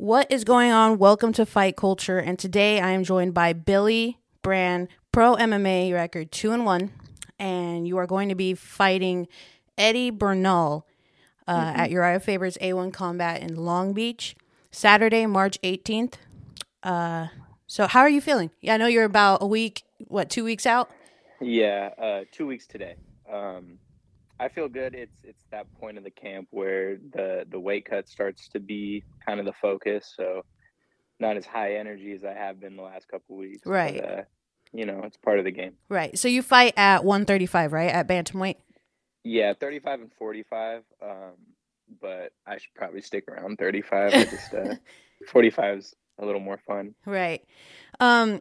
What is going on? Welcome to Fight Culture, and today I am joined by Billy Brand, pro MMA record two and one, and you are going to be fighting Eddie Bernal uh, mm-hmm. at Uriah Faber's A1 Combat in Long Beach, Saturday, March 18th. Uh, so, how are you feeling? Yeah, I know you're about a week, what, two weeks out? Yeah, uh, two weeks today. Um, I feel good. It's it's that point of the camp where the the weight cut starts to be kind of the focus. So not as high energy as I have been the last couple weeks. Right. But, uh, you know, it's part of the game. Right. So you fight at 135, right? At bantamweight. Yeah, 35 and 45. Um, but I should probably stick around 35. I just uh, 45 is a little more fun. Right. Um.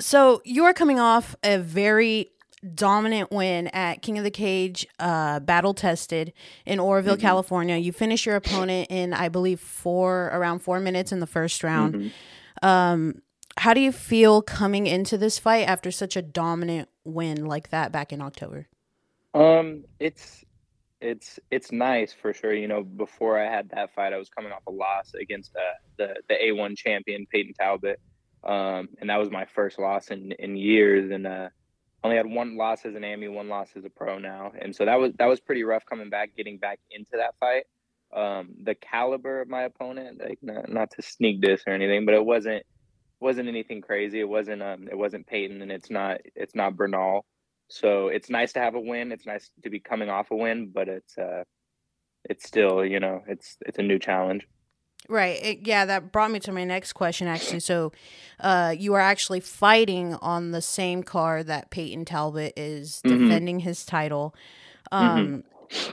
So you are coming off a very dominant win at King of the Cage, uh, battle tested in Oroville, mm-hmm. California. You finish your opponent in, I believe, four around four minutes in the first round. Mm-hmm. Um, how do you feel coming into this fight after such a dominant win like that back in October? Um, it's it's it's nice for sure. You know, before I had that fight, I was coming off a loss against uh, the the A1 champion Payton Talbot, um, and that was my first loss in in years. And uh, only had one loss as an AMI, one loss as a pro now, and so that was that was pretty rough coming back, getting back into that fight. Um, the caliber of my opponent, like not, not to sneak this or anything, but it wasn't wasn't anything crazy. It wasn't um it wasn't Payton, and it's not it's not Bernal. So it's nice to have a win. It's nice to be coming off a win, but it's uh it's still you know it's it's a new challenge. Right. It, yeah, that brought me to my next question, actually. So, uh, you are actually fighting on the same car that Payton Talbot is mm-hmm. defending his title. Um, mm-hmm.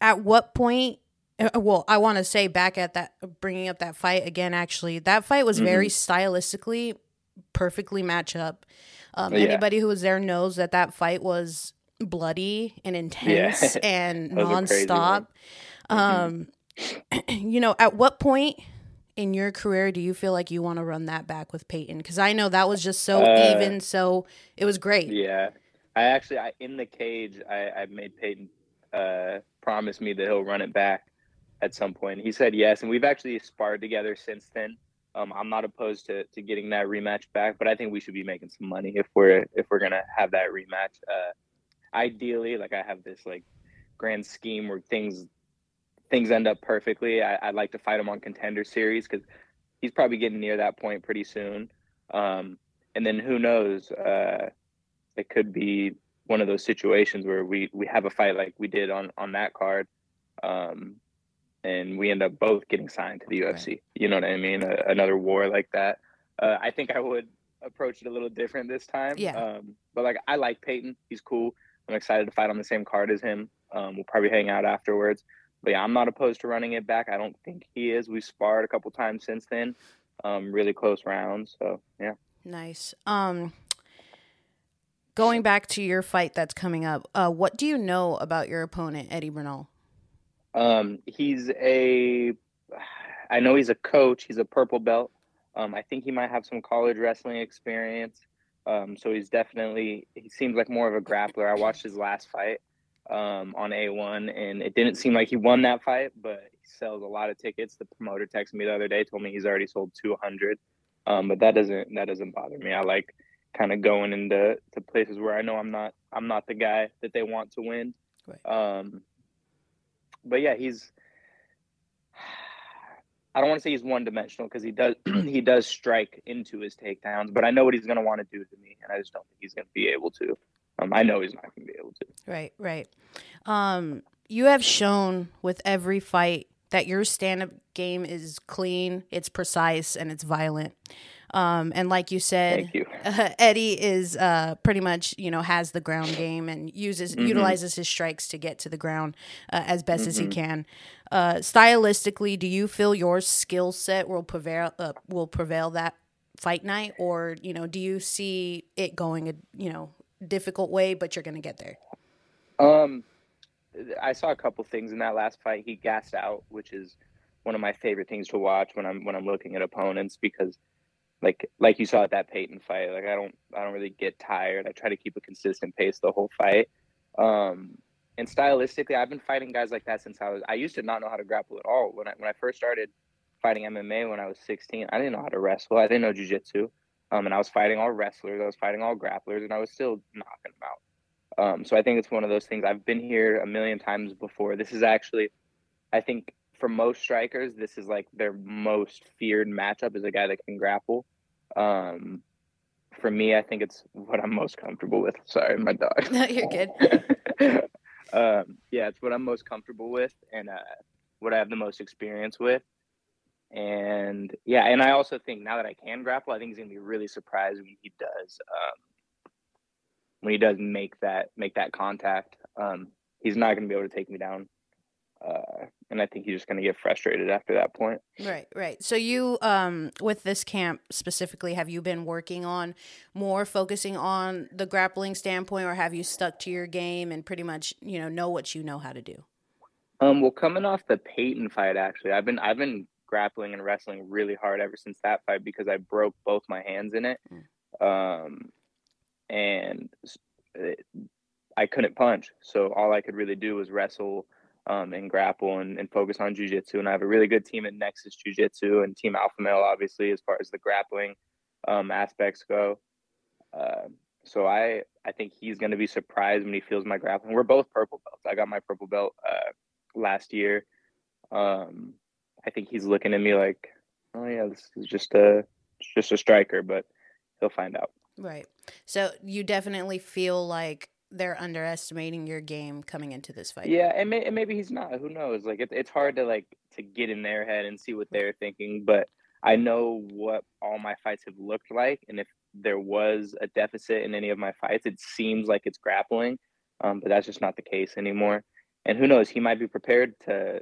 At what point? Uh, well, I want to say back at that, bringing up that fight again. Actually, that fight was mm-hmm. very stylistically perfectly match up. Um, yeah. Anybody who was there knows that that fight was bloody and intense yeah. and nonstop. Mm-hmm. Um, you know, at what point in your career do you feel like you want to run that back with Payton? Because I know that was just so uh, even, so it was great. Yeah, I actually, I in the cage, I, I made Payton uh, promise me that he'll run it back at some point. He said yes, and we've actually sparred together since then. Um, I'm not opposed to, to getting that rematch back, but I think we should be making some money if we're if we're gonna have that rematch. Uh, ideally, like I have this like grand scheme where things things end up perfectly, I, would like to fight him on contender series because he's probably getting near that point pretty soon. Um, and then who knows? Uh, it could be one of those situations where we we have a fight like we did on on that card, um, and we end up both getting signed to the UFC. Right. You know what I mean? A, another war like that. Uh, I think I would approach it a little different this time. Yeah. Um, but like I like Payton. He's cool. I'm excited to fight on the same card as him. Um, we'll probably hang out afterwards but yeah, I'm not opposed to running it back. I don't think he is. We've sparred a couple times since then, um, really close rounds. So yeah, nice. Um, going back to your fight that's coming up, uh, what do you know about your opponent, Eddie Bernal? Um, he's a, I know he's a coach. He's a purple belt. Um, I think he might have some college wrestling experience. Um, so he's definitely he seems like more of a grappler. I watched his last fight um, on A1, and it didn't seem like he won that fight, but he sells a lot of tickets. The promoter texted me the other day, told me he's already sold 200. Um, but that doesn't that doesn't bother me. I like kind of going into to places where I know I'm not I'm not the guy that they want to win. Right. Um, but yeah, he's. I don't want to say he's one dimensional because he does he does strike into his takedowns, but I know what he's going to want to do to me, and I just don't think he's going to be able to. Um, I know he's not going to be able to. Right, right. Um, you have shown with every fight that your stand-up game is clean, it's precise, and it's violent. Um, and like you said, you. Uh, Eddie is uh, pretty much you know has the ground game and uses mm-hmm. utilizes his strikes to get to the ground uh, as best mm-hmm. as he mm-hmm. can. Uh, stylistically, do you feel your skill set will prevail uh, will prevail that fight night, or you know, do you see it going a you know difficult way, but you're going to get there? Um, I saw a couple things in that last fight. He gassed out, which is one of my favorite things to watch when I'm when I'm looking at opponents because like like you saw at that Payton fight, like I don't I don't really get tired. I try to keep a consistent pace the whole fight. Um, and stylistically, I've been fighting guys like that since I was I used to not know how to grapple at all when I when I first started fighting MMA when I was 16. I didn't know how to wrestle. I didn't know jujitsu. Um, and I was fighting all wrestlers. I was fighting all grapplers, and I was still knocking them out. Um, so I think it's one of those things. I've been here a million times before. This is actually, I think, for most strikers, this is like their most feared matchup is a guy that can grapple. Um, for me, I think it's what I'm most comfortable with. Sorry, my dog. No, you're good. um, yeah, it's what I'm most comfortable with, and uh, what I have the most experience with. And yeah, and I also think now that I can grapple, I think he's gonna be really surprised when he does um, when he does make that make that contact. Um, he's not gonna be able to take me down uh, and I think he's just going to get frustrated after that point. Right, right. So you, um, with this camp specifically, have you been working on more focusing on the grappling standpoint, or have you stuck to your game and pretty much, you know, know what you know how to do? Um, well, coming off the Payton fight, actually, I've been I've been grappling and wrestling really hard ever since that fight because I broke both my hands in it, mm. um, and it, I couldn't punch, so all I could really do was wrestle um, and grapple and, and focus on jujitsu. And I have a really good team at Nexus Jiu Jitsu and Team Alpha Male, obviously, as far as the grappling um, aspects go. Uh, so I I think he's going to be surprised when he feels my grappling. We're both purple belts. I got my purple belt uh, last year. Um, I think he's looking at me like, oh yeah, this is just a just a striker, but he'll find out. Right. So you definitely feel like they're underestimating your game coming into this fight. Yeah, and, may, and maybe he's not. Who knows? Like it, it's hard to like to get in their head and see what they're thinking. But I know what all my fights have looked like, and if there was a deficit in any of my fights, it seems like it's grappling. Um, but that's just not the case anymore. And who knows? He might be prepared to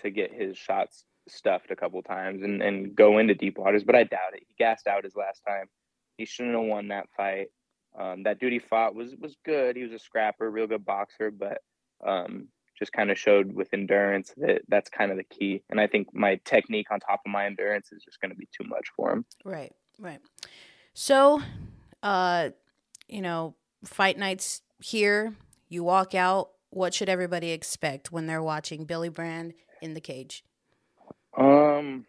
to get his shots stuffed a couple times and and go into deep waters. But I doubt it. He gassed out his last time. He shouldn't have won that fight. Um, that dude he fought was was good. He was a scrapper, real good boxer, but um, just kind of showed with endurance that that's kind of the key. And I think my technique on top of my endurance is just going to be too much for him. Right, right. So, uh, you know, fight nights here. You walk out. What should everybody expect when they're watching Billy Brand in the cage? Um,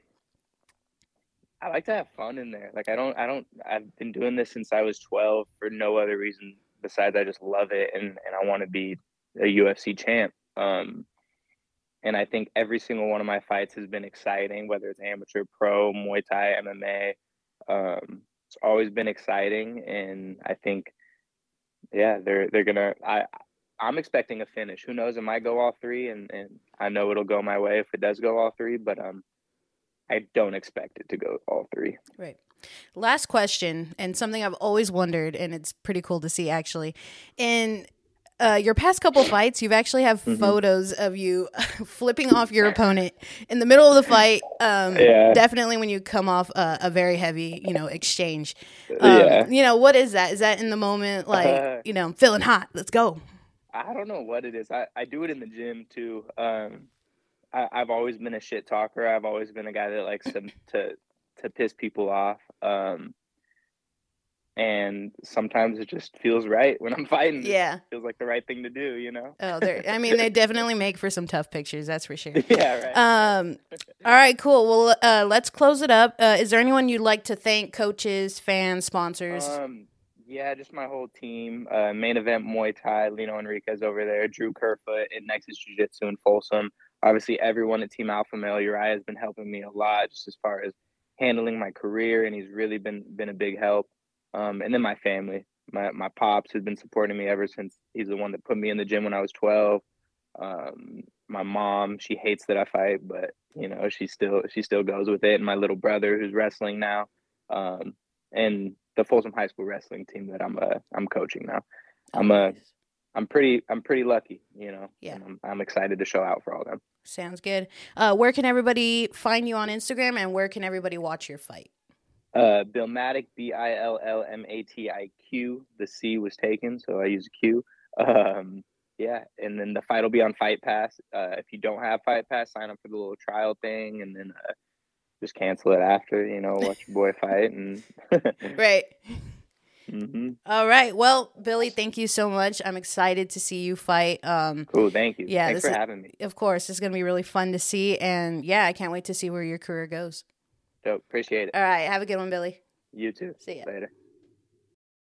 I like to have fun in there. Like I don't I don't I've been doing this since I was 12 for no other reason besides I just love it and and I want to be a UFC champ. Um and I think every single one of my fights has been exciting, whether it's amateur, pro, Muay Thai, MMA. Um, it's always been exciting, and I think, yeah, they're they're gonna. I I'm expecting a finish. Who knows? It might go all three, and and I know it'll go my way if it does go all three. But um, I don't expect it to go all three. Right. Last question, and something I've always wondered, and it's pretty cool to see actually. In uh, your past couple fights, you've actually have mm-hmm. photos of you flipping off your opponent in the middle of the fight. Um, yeah. Definitely when you come off a, a very heavy, you know, exchange. Um, yeah. You know, what is that? Is that in the moment, like, uh, you know, I'm feeling hot. Let's go. I don't know what it is. I, I do it in the gym too. Um, I, have always been a shit talker. I've always been a guy that likes to to, to piss people off. Um, and sometimes it just feels right when I'm fighting. Yeah, it feels like the right thing to do. You know. Oh, they I mean, they definitely make for some tough pictures. That's for sure. Yeah. Right. Um. all right. Cool. Well, uh, let's close it up. Uh, is there anyone you'd like to thank? Coaches, fans, sponsors. Um. Yeah, just my whole team. Uh, main event Muay Thai, Lino Enriquez over there, Drew Kerfoot at Nexus Jiu Jitsu in Folsom obviously everyone at Team Alpha Male, Uriah has been helping me a lot just as far as handling my career, and he's really been been a big help. Um, and then my family, my my pops has been supporting me ever since he's the one that put me in the gym when I was twelve. Um, my mom, she hates that I fight, but you know she still she still goes with it. And my little brother, who's wrestling now, um, and the Folsom High School wrestling team that I'm uh, I'm coaching now. I'm a I'm pretty I'm pretty lucky, you know. Yeah. I'm, I'm, excited to show out for all of them. Sounds good. Uh, where can everybody find you on Instagram and where can everybody watch your fight? Uh, Billmatiq, B I L L M A T I Q. The C was taken, so I use Q. Um, yeah, and then the fight will be on Fight Pass. Uh, if you don't have Fight Pass, sign up for the little trial thing, and then uh, just cancel it after. You know, watch your boy fight and right. Mm-hmm. All right. Well, Billy, thank you so much. I'm excited to see you fight. Um, Cool. Thank you. Yeah, Thanks for is- having me. of course, it's going to be really fun to see. And yeah, I can't wait to see where your career goes. Dope. Appreciate it. All right. Have a good one, Billy. You too. See ya. Later.